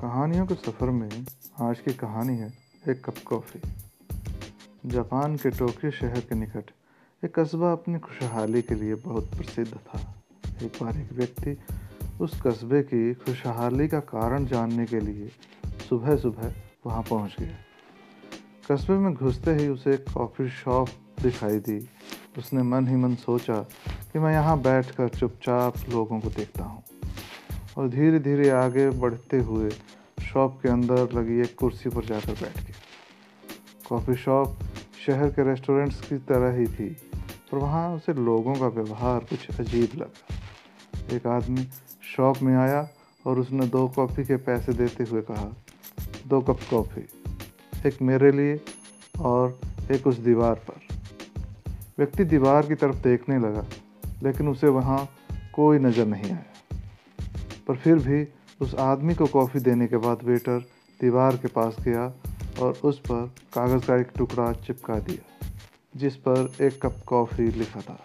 कहानियों के सफ़र में आज की कहानी है एक कप कॉफ़ी। जापान के टोक्यो शहर के निकट एक कस्बा अपनी खुशहाली के लिए बहुत प्रसिद्ध था। एक बार एक व्यक्ति उस कस्बे की खुशहाली का कारण जानने के लिए सुबह सुबह वहाँ पहुँच गया। कस्बे में घुसते ही उसे एक कॉफ़ी शॉप दिखाई दी। उसने मन ही मन सोचा कि मैं यहाँ बैठकर चुपचाप लोगों को देखता हूँ। और धीरे धीरे आगे बढ़ते हुए शॉप के अंदर लगी एक कुर्सी पर जाकर बैठ गया। कॉफ़ी शॉप शहर के रेस्टोरेंट्स की तरह ही थी, पर वहाँ उसे लोगों का व्यवहार कुछ अजीब लगा। एक आदमी शॉप में आया और उसने दो कॉफ़ी के पैसे देते हुए कहा, दो कप कॉफ़ी, एक मेरे लिए और एक उस दीवार पर। व्यक्ति दीवार की तरफ़ देखने लगा, लेकिन उसे वहाँ कोई नज़र नहीं आया। पर फिर भी उस आदमी को कॉफ़ी देने के बाद वेटर दीवार के पास गया और उस पर कागज़ का एक टुकड़ा चिपका दिया, जिस पर एक कप कॉफ़ी लिखा था।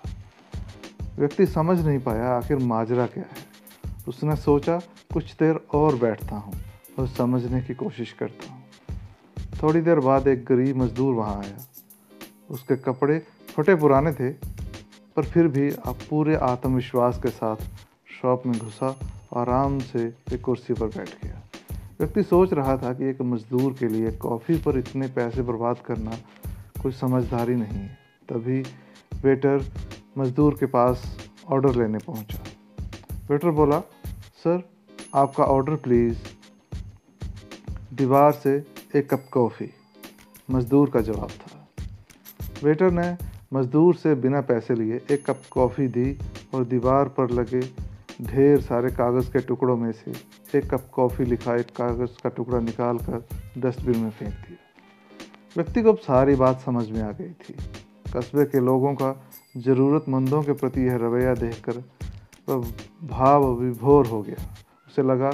व्यक्ति समझ नहीं पाया आखिर माजरा क्या है। उसने सोचा, कुछ देर और बैठता हूँ और समझने की कोशिश करता हूँ। थोड़ी देर बाद एक गरीब मजदूर वहाँ आया। उसके कपड़े फटे पुराने थे, पर फिर भी अब पूरे आत्मविश्वास के साथ शॉप में घुसा आराम से एक कुर्सी पर बैठ गया। व्यक्ति सोच रहा था कि एक मज़दूर के लिए कॉफ़ी पर इतने पैसे बर्बाद करना कोई समझदारी नहीं है। तभी वेटर मज़दूर के पास ऑर्डर लेने पहुँचा। वेटर बोला, सर, आपका ऑर्डर प्लीज़ दीवार से एक कप कॉफ़ी। मज़दूर का जवाब था। वेटर ने मज़दूर से बिना पैसे लिए एक कप कॉफ़ी दी और दीवार पर लगे ढेर सारे कागज़ के टुकड़ों में से एक कप कॉफ़ी लिखा, एक कागज़ का टुकड़ा निकाल कर डस्टबिन में फेंक दिया। व्यक्ति को अब सारी बात समझ में आ गई थी। कस्बे के लोगों का ज़रूरतमंदों के प्रति यह रवैया देखकर वह भाव विभोर हो गया। उसे लगा,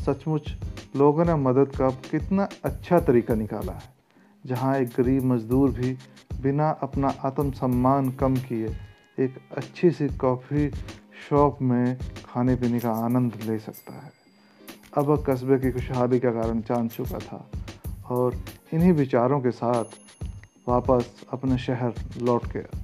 सचमुच लोगों ने मदद का कितना अच्छा तरीका निकाला है, जहाँ एक गरीब मजदूर भी बिना अपना आत्मसम्मान कम किए एक अच्छी सी कॉफ़ी शॉप में खाने पीने का आनंद ले सकता है। अब कस्बे की खुशहाली का कारण जान चुका था और इन्हीं विचारों के साथ वापस अपने शहर लौट गया।